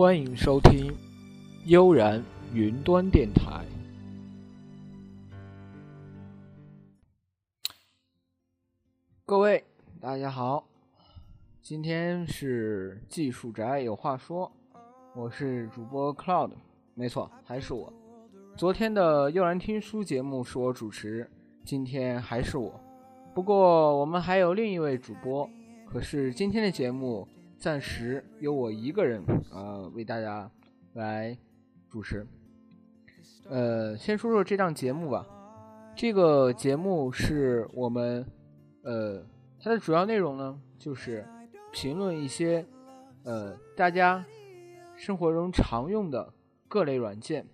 欢迎收听悠然云端电台。各位大家好，今天是技术宅有话说，我是主播 Cloud，没错，还是我。昨天的悠然听书节目是我主持，今天还是我。不过我们还有另一位主播，可是今天的节目暂时由我一个人呃为大家来主持。呃，先说说这档节目吧。这个节目是我们呃它的主要内容呢，就是评论一些呃大家生活中常用的各类软件。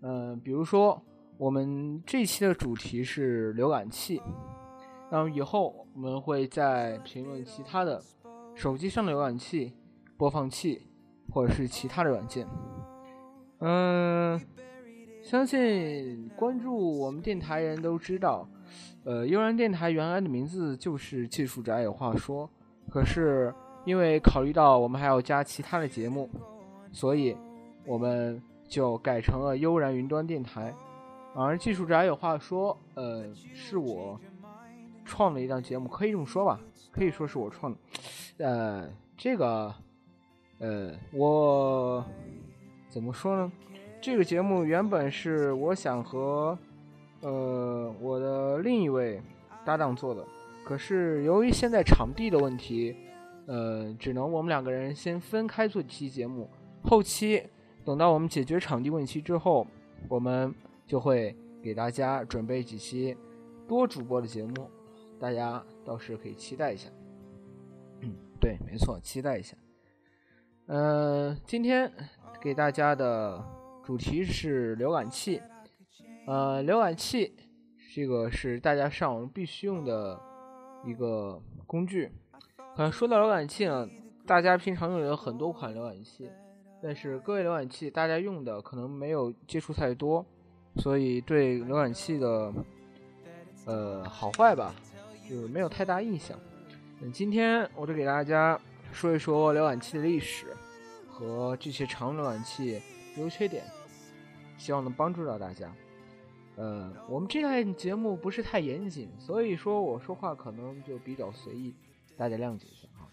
嗯，比如说我们这期的主题是浏览器。然后以后我们会再评论其他的手机上的浏览器、播放器，或者是其他的软件。嗯，相信关注我们电台人都知道，呃，悠然电台原来的名字就是技术宅有话说。可是因为考虑到我们还要加其他的节目，所以我们就改成了悠然云端电台。而技术宅有话说，呃，是我。创的一档节目，可以这么说吧，可以说是我创的。呃，这个，呃，我怎么说呢？这个节目原本是我想和呃我的另一位搭档做的，可是由于现在场地的问题，呃，只能我们两个人先分开做期节目。后期等到我们解决场地问题之后，我们就会给大家准备几期多主播的节目。大家倒是可以期待一下，嗯，对，没错，期待一下。嗯，今天给大家的主题是浏览器。呃，浏览器这个是大家上网必须用的一个工具。可能说到浏览器呢，大家平常用有很多款浏览器，但是各位浏览器大家用的可能没有接触太多，所以对浏览器的呃好坏吧。就没有太大印象。今天我就给大家说一说浏览器的历史和这些常用浏览器优缺点，希望能帮助到大家。呃，我们这台节目不是太严谨，所以说我说话可能就比较随意，大家谅解一下啊。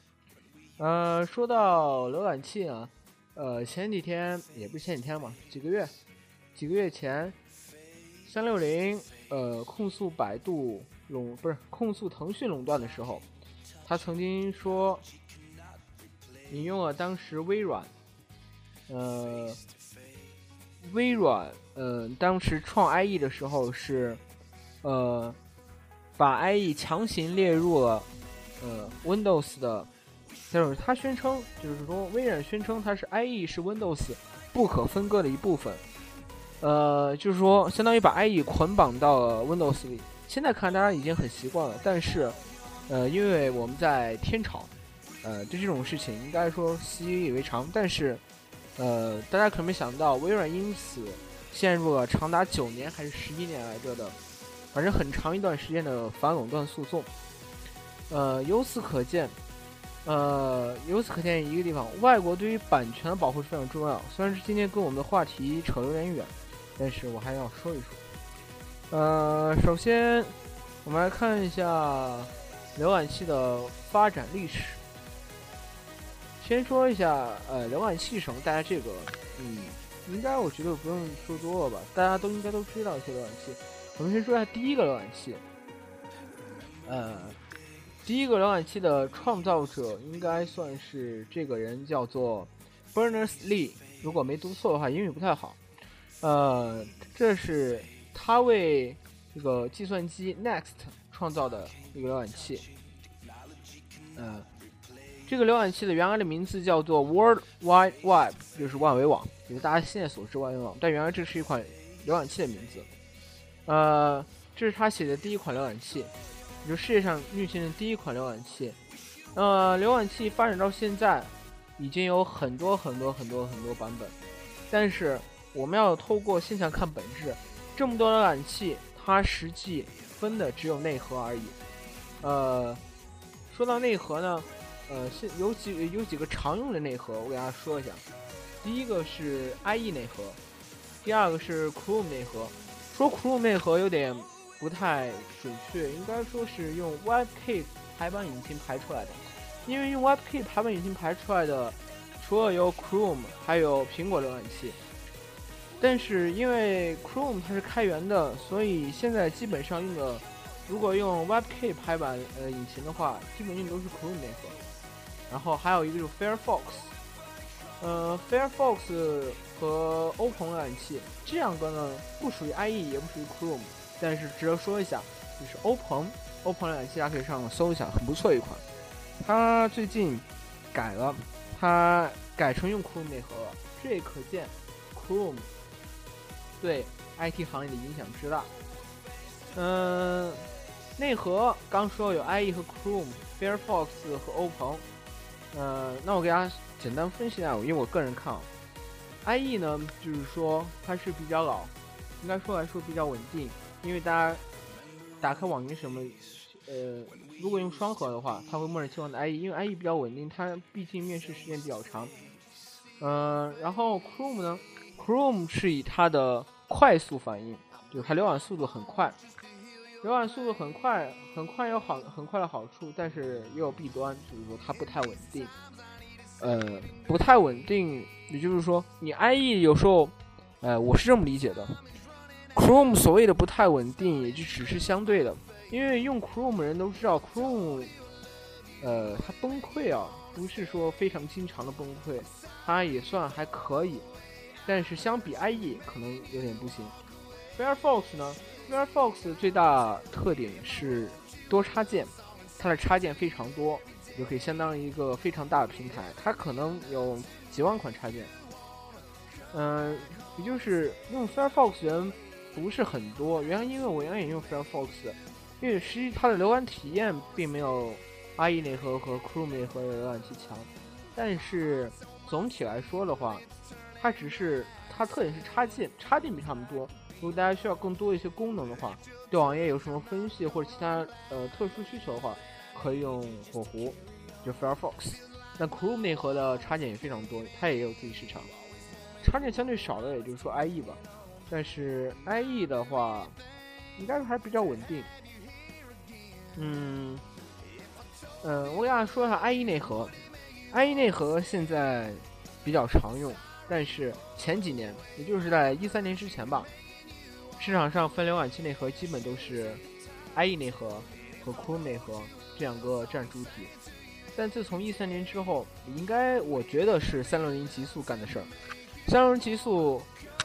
呃，说到浏览器啊，呃，前几天也不是前几天嘛，几个月，几个月前，三六零呃控诉百度。垄不是控诉腾讯垄断的时候，他曾经说引用了当时微软，呃，微软呃当时创 IE 的时候是呃把 IE 强行列入了呃 Windows 的，就是他宣称就是说微软宣称它是 IE 是 Windows 不可分割的一部分，呃就是说相当于把 IE 捆绑到了 Windows 里。现在看大家已经很习惯了，但是，呃，因为我们在天朝，呃，对这种事情应该说习以为常。但是，呃，大家可能没想到，微软因此陷入了长达九年还是十一年来着的，反正很长一段时间的反垄断诉讼。呃，由此可见，呃，由此可见一个地方，外国对于版权的保护是非常重要。虽然是今天跟我们的话题扯得有点远，但是我还要说一说。呃，首先，我们来看一下浏览器的发展历史。先说一下，呃，浏览器什么？大家这个，嗯，应该我觉得不用说多了吧？大家都应该都知道一些浏览器。我们先说一下第一个浏览器。呃，第一个浏览器的创造者应该算是这个人，叫做 Berners-Lee。如果没读错的话，英语不太好。呃，这是。他为这个计算机 Next 创造的一个浏览器，嗯，这个浏览器的原来的名字叫做 World Wide Web，就是万维网，就是大家现在所知万维网。但原来这是一款浏览器的名字，呃，这是他写的第一款浏览器，也就世界上运行的第一款浏览器。呃，浏览器发展到现在，已经有很多很多很多很多版本，但是我们要透过现象看本质。这么多浏览器，它实际分的只有内核而已。呃，说到内核呢，呃，是有几有几个常用的内核，我给大家说一下。第一个是 IE 内核，第二个是 Chrome 内核。说 Chrome 内核有点不太准确，应该说是用 WebKit 排版引擎排出来的。因为用 WebKit 排版引擎排出来的，除了有 Chrome，还有苹果浏览器。但是因为 Chrome 它是开源的，所以现在基本上用的，如果用 WebKit 排版呃引擎的话，基本用的都是 Chrome 内核。然后还有一个就是 Firefox，呃，Firefox 和 Open 浏览器这两个呢，不属于 IE，也不属于 Chrome，但是值得说一下，就是 Open，Open 浏览器大家可以上网搜一下，很不错一款。它最近改了，它改成用 Chrome 内核了，这也可见 Chrome。对 IT 行业的影响之大。嗯，内核刚说有 IE 和 Chrome、Firefox 和 Open。嗯，那我给大家简单分析一下，因为我个人看啊，IE 呢，就是说它是比较老，应该说来说比较稳定。因为大家打开网银什么，呃，如果用双核的话，它会默认切换的 IE，因为 IE 比较稳定，它毕竟面试时间比较长。嗯，然后 Chrome 呢？Chrome 是以它的快速反应，就它浏览速度很快，浏览速度很快，很快有好很快的好处，但是也有弊端，就是说它不太稳定。呃，不太稳定，也就是说你 IE 有时候，呃，我是这么理解的，Chrome 所谓的不太稳定，也就只是相对的，因为用 Chrome 人都知道 Chrome，呃，它崩溃啊，不是说非常经常的崩溃，它也算还可以。但是相比 IE 可能有点不行。Firefox 呢？Firefox 最大特点是多插件，它的插件非常多，就可以相当于一个非常大的平台。它可能有几万款插件。嗯，也就是用 Firefox 人不是很多。原因因为我原来也用 Firefox，因为实际它的浏览体验并没有 IE 内核和 Chrome 内核的浏览器强。但是总体来说的话，它只是它特点是插件，插件比他们多。如果大家需要更多一些功能的话，对网页有什么分析或者其他呃特殊需求的话，可以用火狐，就 Firefox。那 Chrome 内核的插件也非常多，它也有自己市场。插件相对少的，也就是说 IE 吧。但是 IE 的话，应该还比较稳定。嗯，嗯，我给大家说一下 IE 内核。IE 内核现在比较常用。但是前几年，也就是在一三年之前吧，市场上分浏览器内核基本都是 IE 内核和 c o o l 内核这两个占主体。但自从一三年之后，应该我觉得是三六零极速干的事儿。三六零极速，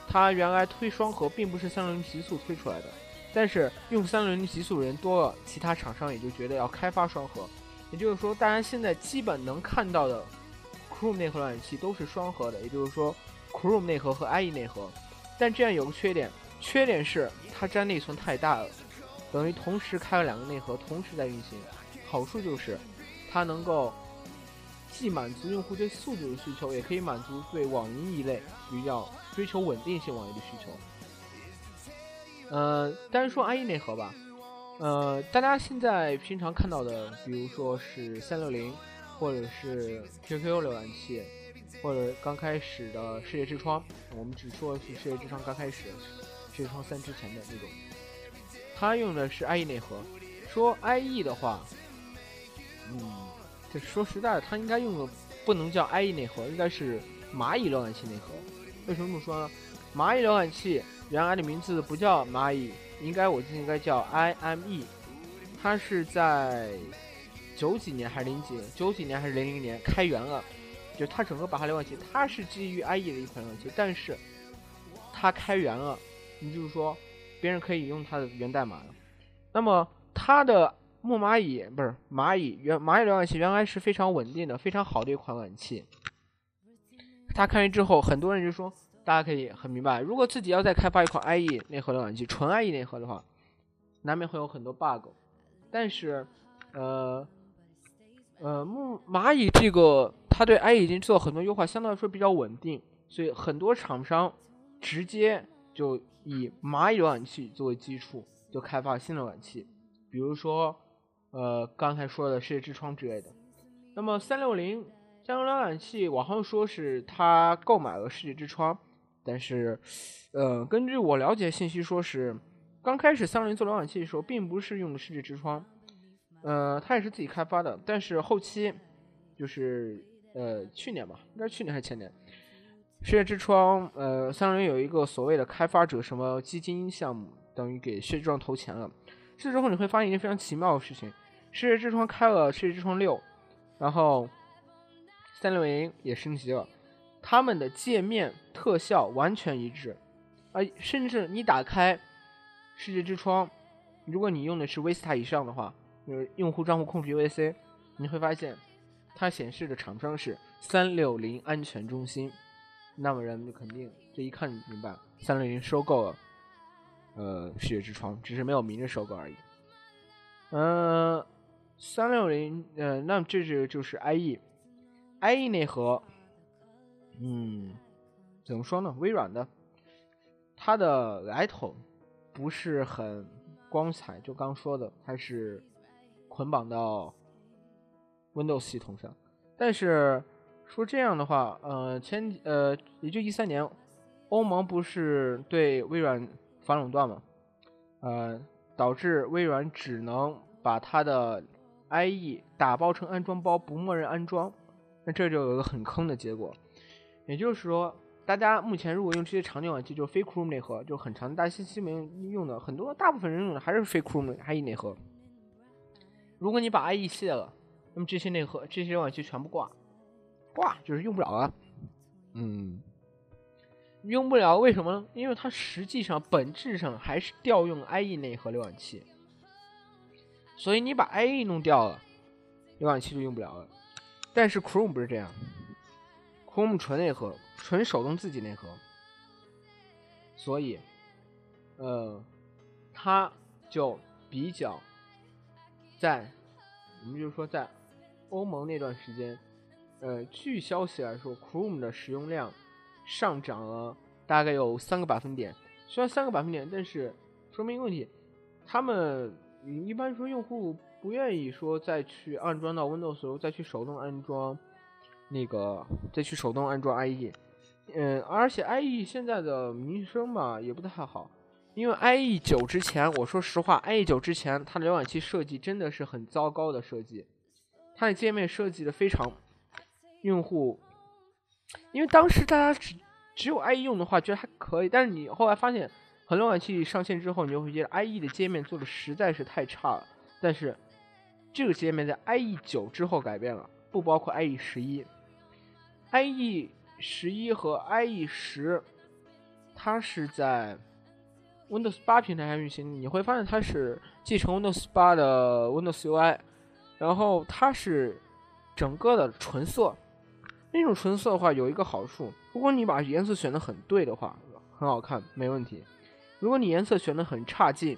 它原来推双核并不是三六零极速推出来的，但是用三六零极速人多了，其他厂商也就觉得要开发双核。也就是说，大家现在基本能看到的。Chrome 内核浏览器都是双核的，也就是说，Chrome 内核和 IE 内核。但这样有个缺点，缺点是它占内存太大了，等于同时开了两个内核同时在运行。好处就是它能够既满足用户对速度的需求，也可以满足对网银一类比较追求稳定性网页的需求。呃，单说 IE 内核吧，呃，大家现在平常看到的，比如说是三六零。或者是 QQ 浏览器，或者刚开始的世界之窗，我们只说是世界之窗刚开始，世界之窗三之前的那种，它用的是 IE 内核。说 IE 的话，嗯，这说实在的，它应该用的不能叫 IE 内核，应该是蚂蚁浏览器内核。为什么这么说呢？蚂蚁浏览器原来的名字不叫蚂蚁，应该我记得应该叫 IME，它是在。九几年还是零几？九几年还是零零年开源了，就它整个把它浏览器，它是基于 IE 的一款浏览器，但是它开源了，你就是说别人可以用它的源代码了。那么它的木蚂蚁不是蚂蚁原蚂蚁浏览器原来是非常稳定的、非常好的一款浏览器。它开源之后，很多人就说，大家可以很明白，如果自己要再开发一款 IE 内核浏览器，纯 IE 内核的话，难免会有很多 bug。但是，呃。呃，木蚂蚁这个，它对 IE 已经做了很多优化，相对来说比较稳定，所以很多厂商直接就以蚂蚁浏览器作为基础，就开发新的浏览器，比如说，呃，刚才说的世界之窗之类的。那么三六零三六零浏览器网上说是他购买了世界之窗，但是，呃，根据我了解信息说是，刚开始三六零做浏览器的时候，并不是用的世界之窗，呃，他也是自己开发的，但是后期，就是呃去年吧，应该是去年还是前年。世界之窗，呃，三六零有一个所谓的开发者什么基金项目，等于给世界之窗投钱了。这之后你会发现一件非常奇妙的事情：世界之窗开了世界之窗六，然后三六零也升级了，他们的界面特效完全一致，啊，甚至你打开世界之窗，如果你用的是 Vista 以上的话，就是用户账户控制 UAC，你会发现它显示的厂商是三六零安全中心。那么人们就肯定这一看就明白，三六零收购了，呃，世界之窗，只是没有明着收购而已。嗯，三六零，呃，那么这是就是 IE，IE 内核，嗯，怎么说呢？微软的，它的来头不是很光彩，就刚说的，它是捆绑到 Windows 系统上，但是。说这样的话，呃，前呃，也就一三年，欧盟不是对微软反垄断嘛，呃，导致微软只能把它的 IE 打包成安装包，不默认安装，那这就有一个很坑的结果。也就是说，大家目前如果用这些常见软件，就非 Chrome 内核，就很长，大家信息没用的，很多大部分人用的还是非 Chrome IE 内核。如果你把 IE 卸了，那么这些内核、这些浏览器全部挂。挂就是用不了了，嗯，用不了，为什么呢？因为它实际上本质上还是调用 IE 内核浏览器，所以你把 IE 弄掉了，浏览器就用不了了。但是 Chrome 不是这样，Chrome 纯内核，纯手动自己内核，所以，呃，它就比较在，我们就是说在欧盟那段时间。呃，据消息来说，Chrome 的使用量上涨了大概有三个百分点。虽然三个百分点，但是说明一个问题：他们一般说用户不愿意说再去安装到 Windows 时候再去手动安装那个，再去手动安装 IE。嗯，而且 IE 现在的名声吧也不太好，因为 IE 九之前，我说实话，IE 九之前它的浏览器设计真的是很糟糕的设计，它的界面设计的非常。用户，因为当时大家只只有 IE 用的话，觉得还可以。但是你后来发现，很多浏览器上线之后，你就会觉得 IE 的界面做的实在是太差了。但是这个界面在 IE 九之后改变了，不包括 IE 十一。IE 十一和 IE 十，它是在 Windows 八平台上运行。你会发现它是继承 Windows 八的 Windows UI，然后它是整个的纯色。那种纯色的话有一个好处，如果你把颜色选的很对的话，很好看，没问题。如果你颜色选的很差劲，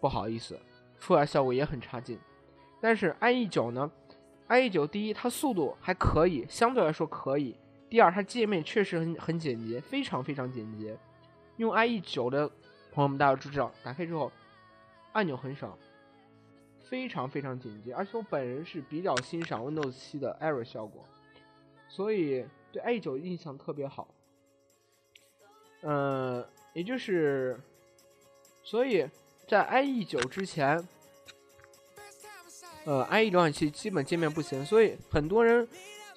不好意思，出来效果也很差劲。但是 IE 九呢？IE 九第一，它速度还可以，相对来说可以；第二，它界面确实很很简洁，非常非常简洁。用 IE 九的朋友们，大家都知道，打开之后按钮很少，非常非常简洁。而且我本人是比较欣赏 Windows 七的 Error 效果。所以对 IE 九印象特别好，嗯，也就是，所以在 IE 九之前，呃，IE 浏览器基本界面不行，所以很多人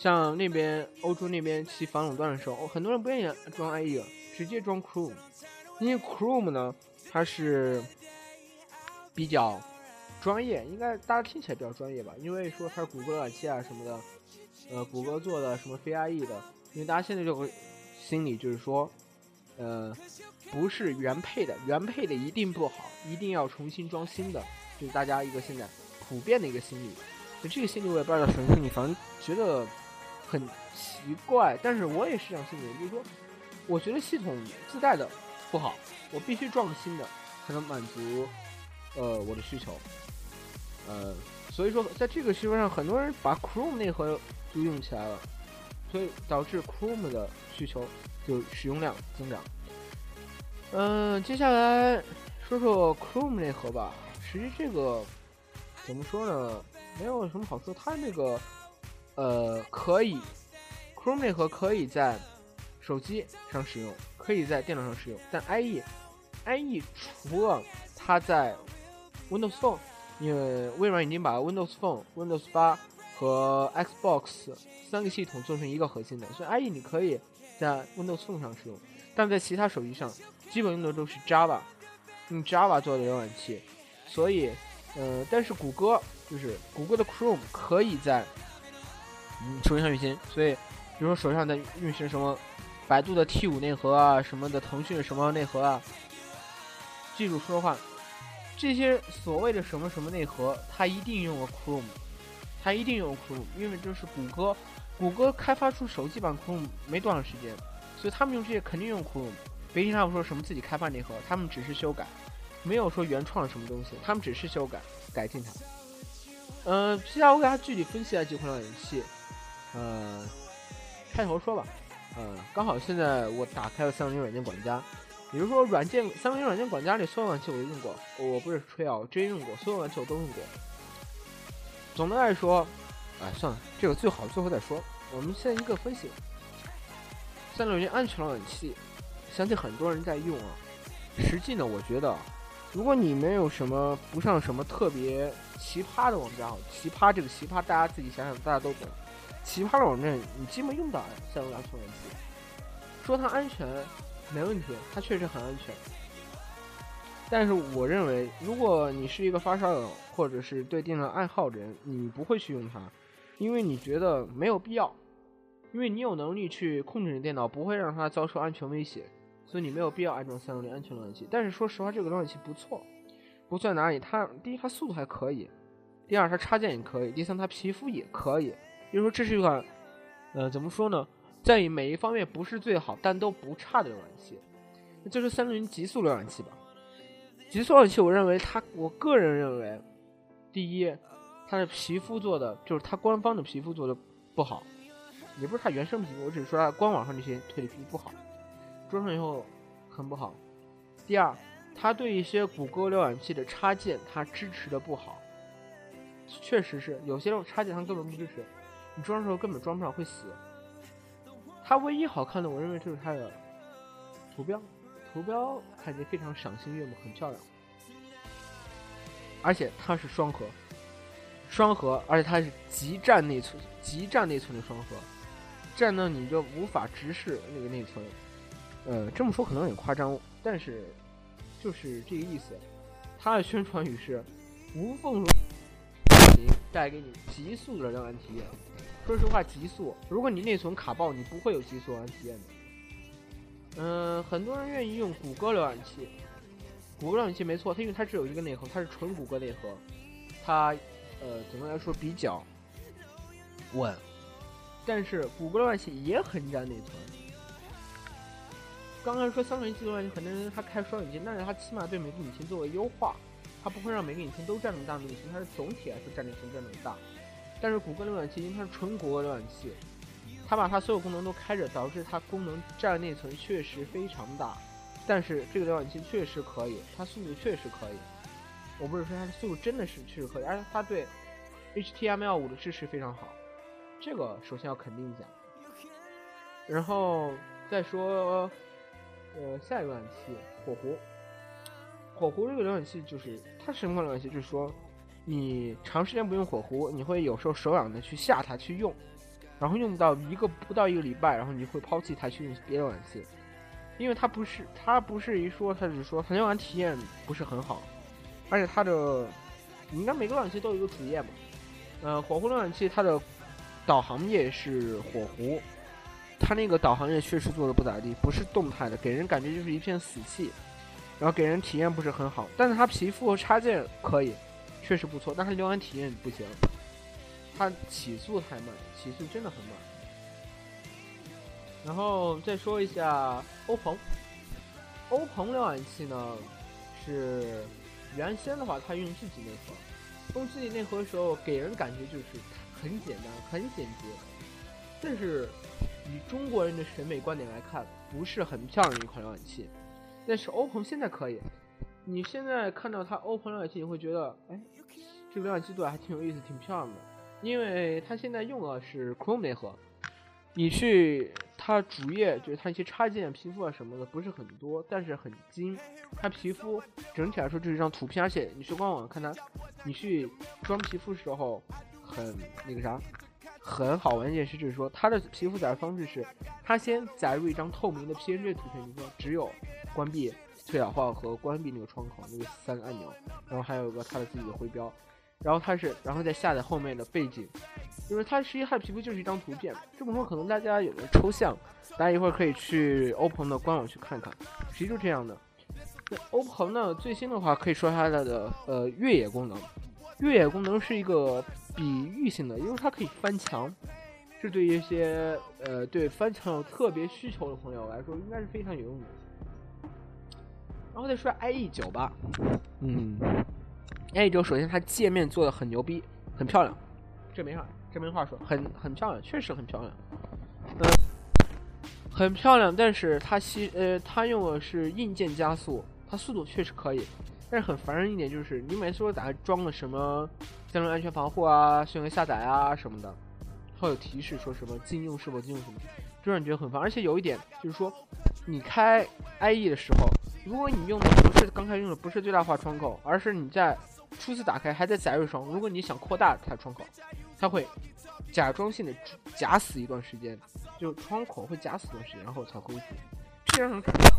像那边欧洲那边起反垄断的时候，很多人不愿意装 IE，直接装 Chrome，因为 Chrome 呢，它是比较专业，应该大家听起来比较专业吧，因为说它是谷歌浏览器啊什么的。呃，谷歌做的什么非 IE 的？因为大家现在这个心理就是说，呃，不是原配的，原配的一定不好，一定要重新装新的，就是大家一个现在普遍的一个心理。就这个心理我也不知道什么心理，反正觉得很奇怪。但是我也是这样心理，就是说，我觉得系统自带的不好，我必须装个新的才能满足呃我的需求。呃，所以说在这个基础上，很多人把 Chrome 内核。就用起来了，所以导致 Chrome 的需求就使用量增长。嗯，接下来说说 Chrome 内核吧。实际这个怎么说呢？没有什么好说。它那个呃，可以，Chrome 内核可以在手机上使用，可以在电脑上使用，但 IE，IE 除了它在 Windows Phone，因为微软已经把 Windows Phone、Windows 八和 Xbox 三个系统做成一个核心的，所以 IE 你可以在 Windows Phone 上使用，但在其他手机上，基本用的都是 Java，用 Java 做的浏览器，所以，呃，但是谷歌就是谷歌的 Chrome 可以在手机上运行，所以，比如说手上在运行什么百度的 T 五内核啊，什么的腾讯什么内核啊，记住说话。这些所谓的什么什么内核，它一定用了 Chrome，它一定用了 Chrome，因为这是谷歌，谷歌开发出手机版 Chrome 没多长时间，所以他们用这些肯定用 Chrome。别听他们说什么自己开发内核，他们只是修改，没有说原创什么东西，他们只是修改改进它。嗯，接下来我给大家具体分析一下几款浏览器。呃，开头说吧，呃，刚好现在我打开了三六零软件管家。比如说，软件三六零软件管家里所有软件我都用过，我不是吹啊，我真用过，所有软件我都用过。总的来说，哎，算了，这个最好最后再说。我们先一个分析，三六零安全浏览器，相信很多人在用啊。实际呢，我觉得，如果你没有什么不上什么特别奇葩的网站，奇葩这个奇葩大家自己想想，大家都懂。奇葩的网站你基本用不到三六零安全器。说它安全。没问题，它确实很安全。但是我认为，如果你是一个发烧友，或者是对电脑爱好的人，你不会去用它，因为你觉得没有必要，因为你有能力去控制你电脑，不会让它遭受安全威胁，所以你没有必要安装三六零安全浏览器。但是说实话，这个浏览器不错，不错在哪里？它第一，它速度还可以；第二，它插件也可以；第三，它皮肤也可以。比如说，这是一款，呃，怎么说呢？在于每一方面不是最好，但都不差的浏览器，那就是三六零极速浏览器吧。极速浏览器，我认为它，我个人认为，第一，它的皮肤做的，就是它官方的皮肤做的不好，也不是它原生皮肤，我只是说它官网上这些推的皮肤不好，装上以后很不好。第二，它对一些谷歌浏览器的插件，它支持的不好，确实是有些插件它根本不支持，你装的时候根本装不上，会死。它唯一好看的，我认为就是它的图标，图标看起来非常赏心悦目，很漂亮。而且它是双核，双核，而且它是极占内存、极占内存的双核，占到你就无法直视那个内存。呃，这么说可能有点夸张，但是就是这个意思。它的宣传语是“无缝带给你极速的浏览体验”。说实话，极速。如果你内存卡爆，你不会有极速玩体验的。嗯，很多人愿意用谷歌浏览器。谷歌浏览器没错，它因为它只有一个内核，它是纯谷歌内核。它，呃，总的来说比较稳。但是谷歌浏览器也很占内存。刚刚说三零七浏览器，很多人他开双引擎，但是它起码对每个引擎做了优化，它不会让每个引擎都占那么大内存，它是总体来说占内存占那么大。但是谷歌浏览器因为它是纯谷歌浏览器，它把它所有功能都开着，导致它功能占内存确实非常大。但是这个浏览器确实可以，它速度确实可以。我不是说它的速度真的是确实可以，而且它对 HTML5 的支持非常好，这个首先要肯定一下。然后再说，呃，下一个浏览器火狐。火狐这个浏览器就是它什么浏览器？就是说。你长时间不用火狐，你会有时候手痒的去下它去用，然后用到一个不到一个礼拜，然后你会抛弃它去用别的浏览器，因为它不是它不是一说，它是说它浏览体验不是很好，而且它的，你应该每个浏览器都有一个主页嘛，呃，火狐浏览器它的导航页是火狐，它那个导航页确实做的不咋地，不是动态的，给人感觉就是一片死气，然后给人体验不是很好，但是它皮肤和插件可以。确实不错，但是浏览体验不行，它起速太慢，起速真的很慢。然后再说一下欧鹏，欧鹏浏览器呢是原先的话，它用自己内核，用自己内核的时候给人感觉就是很简单、很简洁，但是以中国人的审美观点来看，不是很漂亮的一款浏览器。但是欧鹏现在可以。你现在看到它 Open 浏览器，你会觉得，哎，这个浏览器做的还挺有意思，挺漂亮的。因为它现在用的是 Chrome 内核，你去它主页就是它一些插件、皮肤啊什么的不是很多，但是很精。它皮肤整体来说就是一张图片，而且你去官网看它，你去装皮肤时候很那个啥，很好玩一件事就是说它的皮肤载入方式是，它先载入一张透明的 PNG 图片，你说只有关闭退氧化和关闭那个窗口那个三个按钮，然后还有一个它的自己的徽标。然后它是，然后再下载后面的背景，就是它实际它的皮肤就是一张图片。这么说可能大家有的抽象，大家一会儿可以去 OPPO 的官网去看看，实际就这样的。那 OPPO 呢最新的话可以说它的呃越野功能，越野功能是一个比喻性的，因为它可以翻墙，这对于一些呃对翻墙有特别需求的朋友来说应该是非常有用的。然后再说 IE 九吧，嗯。A 九首先它界面做的很牛逼，很漂亮，这没啥，这没话说，很很漂亮，确实很漂亮，嗯，很漂亮。但是它吸呃，它用的是硬件加速，它速度确实可以，但是很烦人一点就是，你每次说打开装了什么相关安全防护啊、迅雷下载啊什么的，会有提示说什么禁用是否禁用什么，就让你觉得很烦。而且有一点就是说，你开 IE 的时候，如果你用的不是刚开用的不是最大化窗口，而是你在初次打开还在载入中，如果你想扩大它的窗口，它会假装性的假死一段时间，就窗口会假死一段时间，然后才恢复。这样很。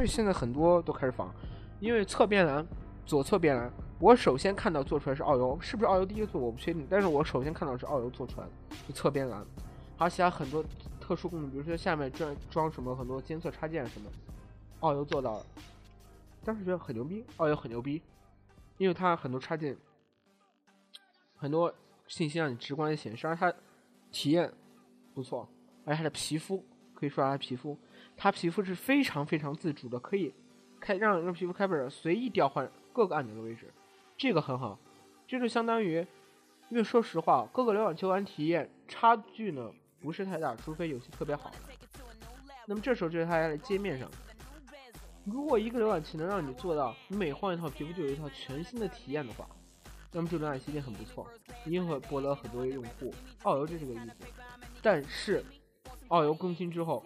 所以现在很多都开始仿，因为侧边栏、左侧边栏，我首先看到做出来是奥游，是不是奥游第一个做我不确定，但是我首先看到是奥游做出来的，就侧边栏，而且还很多特殊功能，比如说下面装装什么很多监测插件什么，奥游做到了，当时觉得很牛逼，奥游很牛逼，因为它很多插件，很多信息让你直观的显示，而它体验不错，而且它的皮肤可以说它的皮肤。它皮肤是非常非常自主的，可以开让让皮肤开本随意调换各个按钮的位置，这个很好。这就相当于，因为说实话，各个浏览器玩体验差距呢不是太大，除非游戏特别好。那么这时候就是它的界面上，如果一个浏览器能让你做到，你每换一套皮肤就有一套全新的体验的话，那么这浏览器一定很不错，一定会博得很多用户。奥游就是这个意思。但是，奥游更新之后。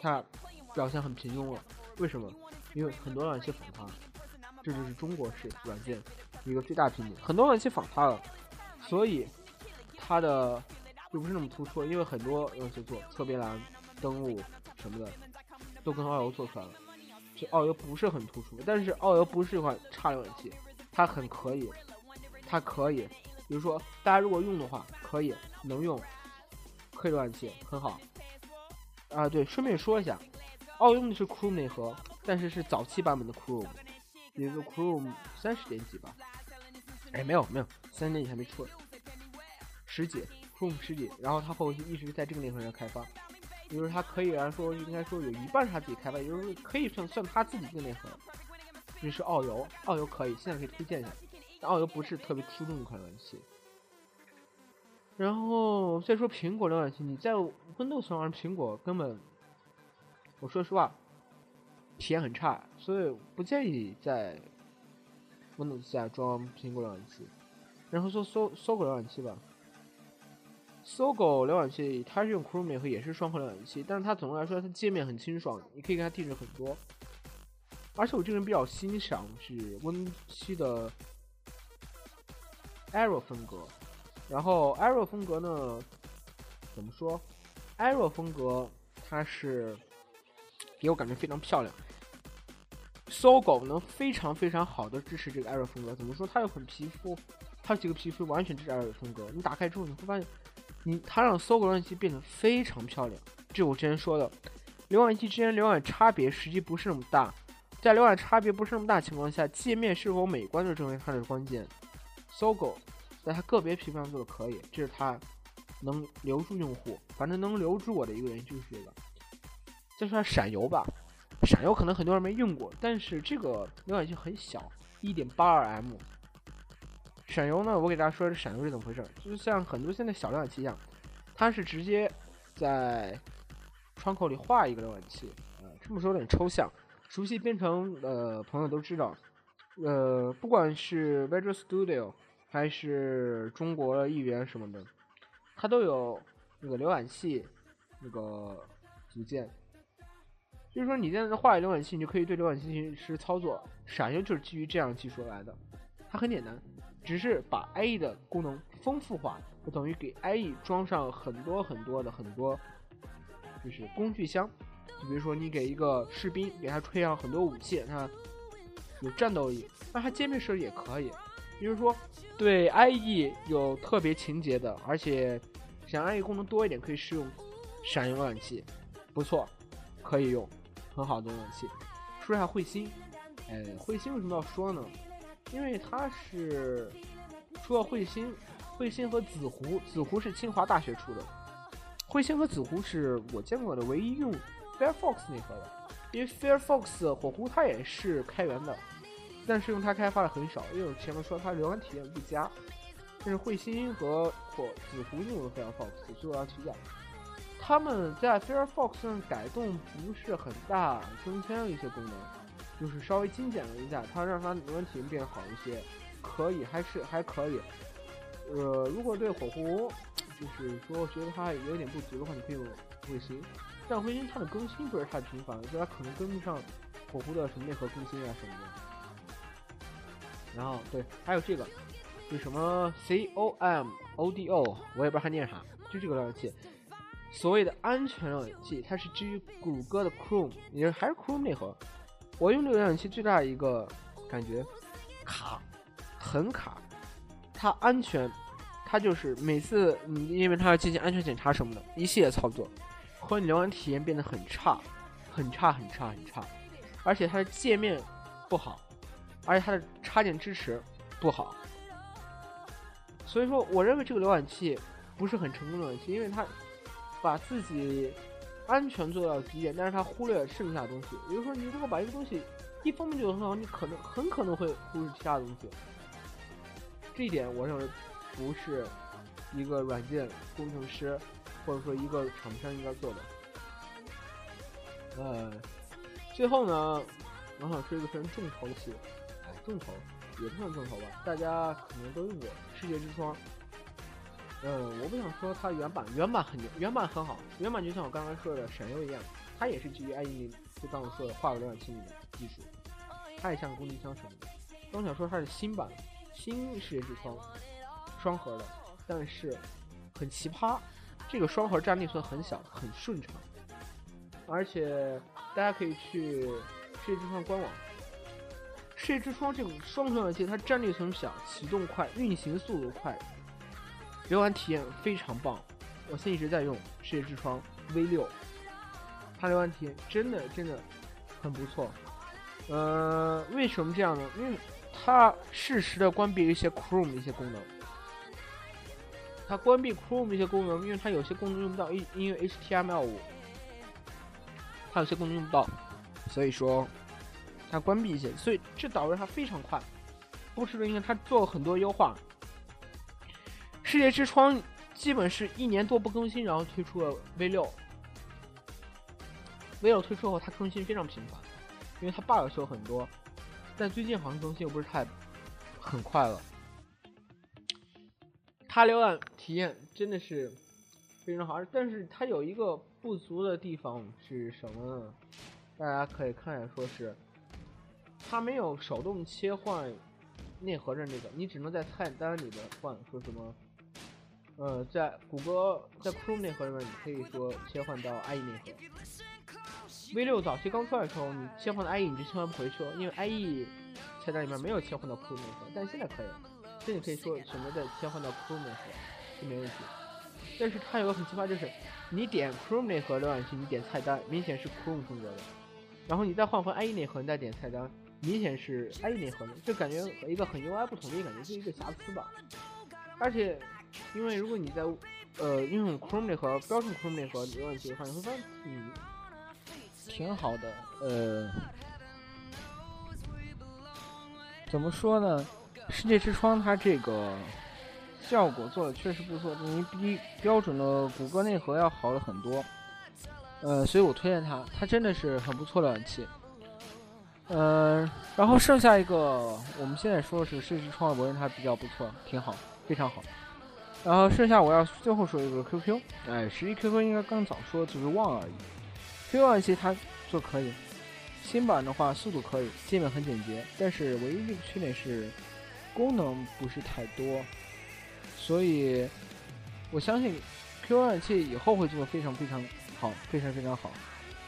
它表现很平庸了，为什么？因为很多软件仿它，这就是中国式软件一个最大瓶颈。很多软件仿它了，所以它的就不是那么突出。因为很多软件做侧边栏、登录什么的，都跟奥游做出来了，这奥游不是很突出。但是奥游不是一款差浏览器，它很可以，它可以，比如说大家如果用的话，可以能用，可以浏览器很好。啊，对，顺便说一下，奥用的是 Chrome 内核，但是是早期版本的 Chrome，也就 Chrome 三十点几吧。哎，没有没有，三十点几还没出，十几，Chrome 十几。然后它后期一直在这个内核上开发，也就是它可以来说，应该说有一半是他自己开发，也就是可以算算他自己这个内核。这是奥游，奥游可以，现在可以推荐一下。但奥游不是特别出众的一款游戏。然后再说苹果浏览器，你在 Windows 上玩苹果根本，我说实话，体验很差，所以不建议在 Windows 下装苹果浏览器。然后说搜搜狗浏览器吧，搜狗浏览器它是用 Chrome 和也是双核浏览器，但是它总的来说它界面很清爽，你可以给它定制很多。而且我这个人比较欣赏是 Win 七的 Arrow 风格。然后 Arrow 风格呢？怎么说？Arrow 风格它是给我感觉非常漂亮。搜狗能非常非常好的支持这个 Arrow 风格。怎么说？它有很皮肤，它几个皮肤完全支持 Arrow 风格。你打开之后你会发现，你它让搜狗浏览器变得非常漂亮。这我之前说的，浏览器之间浏览差别实际不是那么大。在浏览差别不是那么大情况下，界面是否美观就成为它的关键。搜狗。在它个别皮肤上做的可以，这是它能留住用户，反正能留住我的一个原因就是这个。再说闪游吧，闪游可能很多人没用过，但是这个浏览器很小，一点八二 M。闪游呢，我给大家说这闪游是怎么回事，就是像很多现在小浏览器一样，它是直接在窗口里画一个浏览器，呃，这么说有点抽象，熟悉编程的朋友都知道，呃，不管是 Visual Studio 还是中国译言什么的，它都有那个浏览器那个组件。就是说，你现在那画浏览器，你就可以对浏览器进行实操作。闪游就是基于这样技术来的，它很简单，只是把 IE 的功能丰富化，就等于给 IE 装上很多很多的很多，就是工具箱。就比如说，你给一个士兵给他吹上很多武器，他有战斗力，那他歼灭设置也可以。比如说，对 IE 有特别情节的，而且想 IE 功能多一点，可以试用闪游浏览器，不错，可以用。很好的浏览器，说一下彗星。哎，彗星为什么要说呢？因为它是出了彗星，彗星和紫狐，紫狐是清华大学出的。彗星和紫狐是我见过的唯一用 Firefox 内核的，因为 Firefox 火狐它也是开源的，但是用它开发的很少，因为我前面说它浏览体验不佳。但是彗星和火紫狐用的 Firefox，所以我要推荐。他们在 Firefox 上改动不是很大，增添了一些功能，就是稍微精简了一下，它让它浏览体验变好一些，可以，还是还可以。呃，如果对火狐，就是说觉得它有点不足的话，你可以用彗星，但彗星它的更新不是太频繁，所以它可能跟不上火狐的什么内核更新啊什么的。然后对，还有这个，就什么 COMODO，我也不知道它念啥，就这个浏览器。所谓的安全浏览器，它是基于谷歌的 Chrome，也还是 Chrome 内核。我用这个浏览器最大的一个感觉卡，很卡。它安全，它就是每次你因为它要进行安全检查什么的，一系列操作，和你浏览体验变得很差，很差，很差，很差。而且它的界面不好，而且它的插件支持不好。所以说，我认为这个浏览器不是很成功的浏览器，因为它。把自己安全做到极点，但是它忽略了剩下的东西。比如说，你如果把一个东西一方面做得很好，你可能很可能会忽视其他东西。这一点我认为不是一个软件工程师或者说一个厂商应该做的。呃，最后呢，我想说一个非常重头戏，哎，重头也不算重头吧，大家可能都用过《世界之窗》。嗯，我不想说它原版，原版很牛，原版很好，原版就像我刚刚说的闪耀一样，它也是基于 IE，就刚我说的画个浏览器里的技术，它也像个工具箱什么的。我想说它是新版，新世界之窗，双核的，但是很奇葩，这个双核占内存很小，很顺畅，而且大家可以去世界之窗官网，世界之窗这种双浏览器，它占内存小，启动快，运行速度快。游玩体验非常棒，我现在一直在用世界之窗 V 六，它游玩体验真的真的很不错。呃，为什么这样呢？因为它适时的关闭一些 Chrome 的一些功能，它关闭 Chrome 一些功能，因为它有些功能用不到，因因为 HTML 五，它有些功能用不到，所以说它关闭一些，所以这导致它非常快。不是的，因为它做了很多优化。世界之窗基本是一年多不更新，然后推出了 V 六。V 六推出后，它更新非常频繁，因为它 bug 修很多。但最近好像更新又不是太很快了。它浏览体验真的是非常好，但是它有一个不足的地方是什么呢？大家可以看一下，说是它没有手动切换内核的那个，你只能在菜单里边换，说什么？呃，在谷歌在 Chrome 内核里面，你可以说切换到 IE 内核。V 六早期刚出来的时候，你切换到 IE 你就切换不回去了，因为 IE 菜单里面没有切换到 Chrome 内核。但现在可以了，这你可以说选择再切换到 Chrome 内核就没问题。但是它有个很奇葩，就是你点 Chrome 内核浏览器，你点菜单明显是 Chrome 风格的，然后你再换回 IE 内核，你再点菜单，明显是 i 内核的，就感觉和一个很 UI 不统一，感觉是一个瑕疵吧。而且。因为如果你在呃用 Chrome 内核标准 Chrome 内核浏览器的话，你会发现挺挺好的。呃，怎么说呢？世界之窗它这个效果做的确实不错，你比标准的谷歌内核要好了很多。呃，所以我推荐它，它真的是很不错的浏览器。嗯，然后剩下一个，我们现在说的是世界之窗，我认为它比较不错，挺好，非常好。然后剩下我要最后说一个 QQ，哎，实际 QQ 应该更早说，只是忘了而已。QQ 浏览器它做可以，新版的话速度可以，界面很简洁，但是唯一一个缺点是功能不是太多，所以我相信 QQ 浏览器以后会做的非常非常好，非常非常好。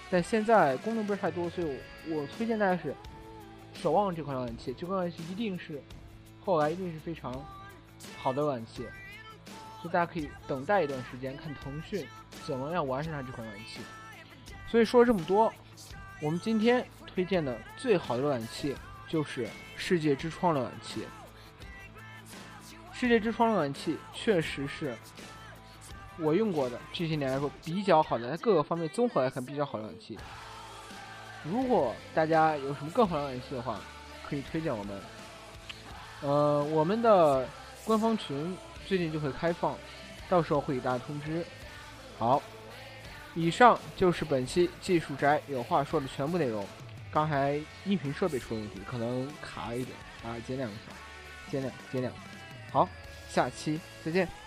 但现在功能不是太多，所以我我推荐大家是守望这款浏览器。这款浏览器一定是后来一定是非常好的浏览器，所以大家可以等待一段时间，看腾讯怎么样完善它这款浏览器。所以说了这么多，我们今天推荐的最好的浏览器就是世界之窗浏览器。世界之窗浏览器确实是。我用过的这些年来说比较好的，在各个方面综合来看比较好的浏览器。如果大家有什么更好的游戏的话，可以推荐我们。呃，我们的官方群最近就会开放，到时候会给大家通知。好，以上就是本期技术宅有话说的全部内容。刚才音频设备出问题，可能卡了一点，啊，见谅一下，见谅见谅。好，下期再见。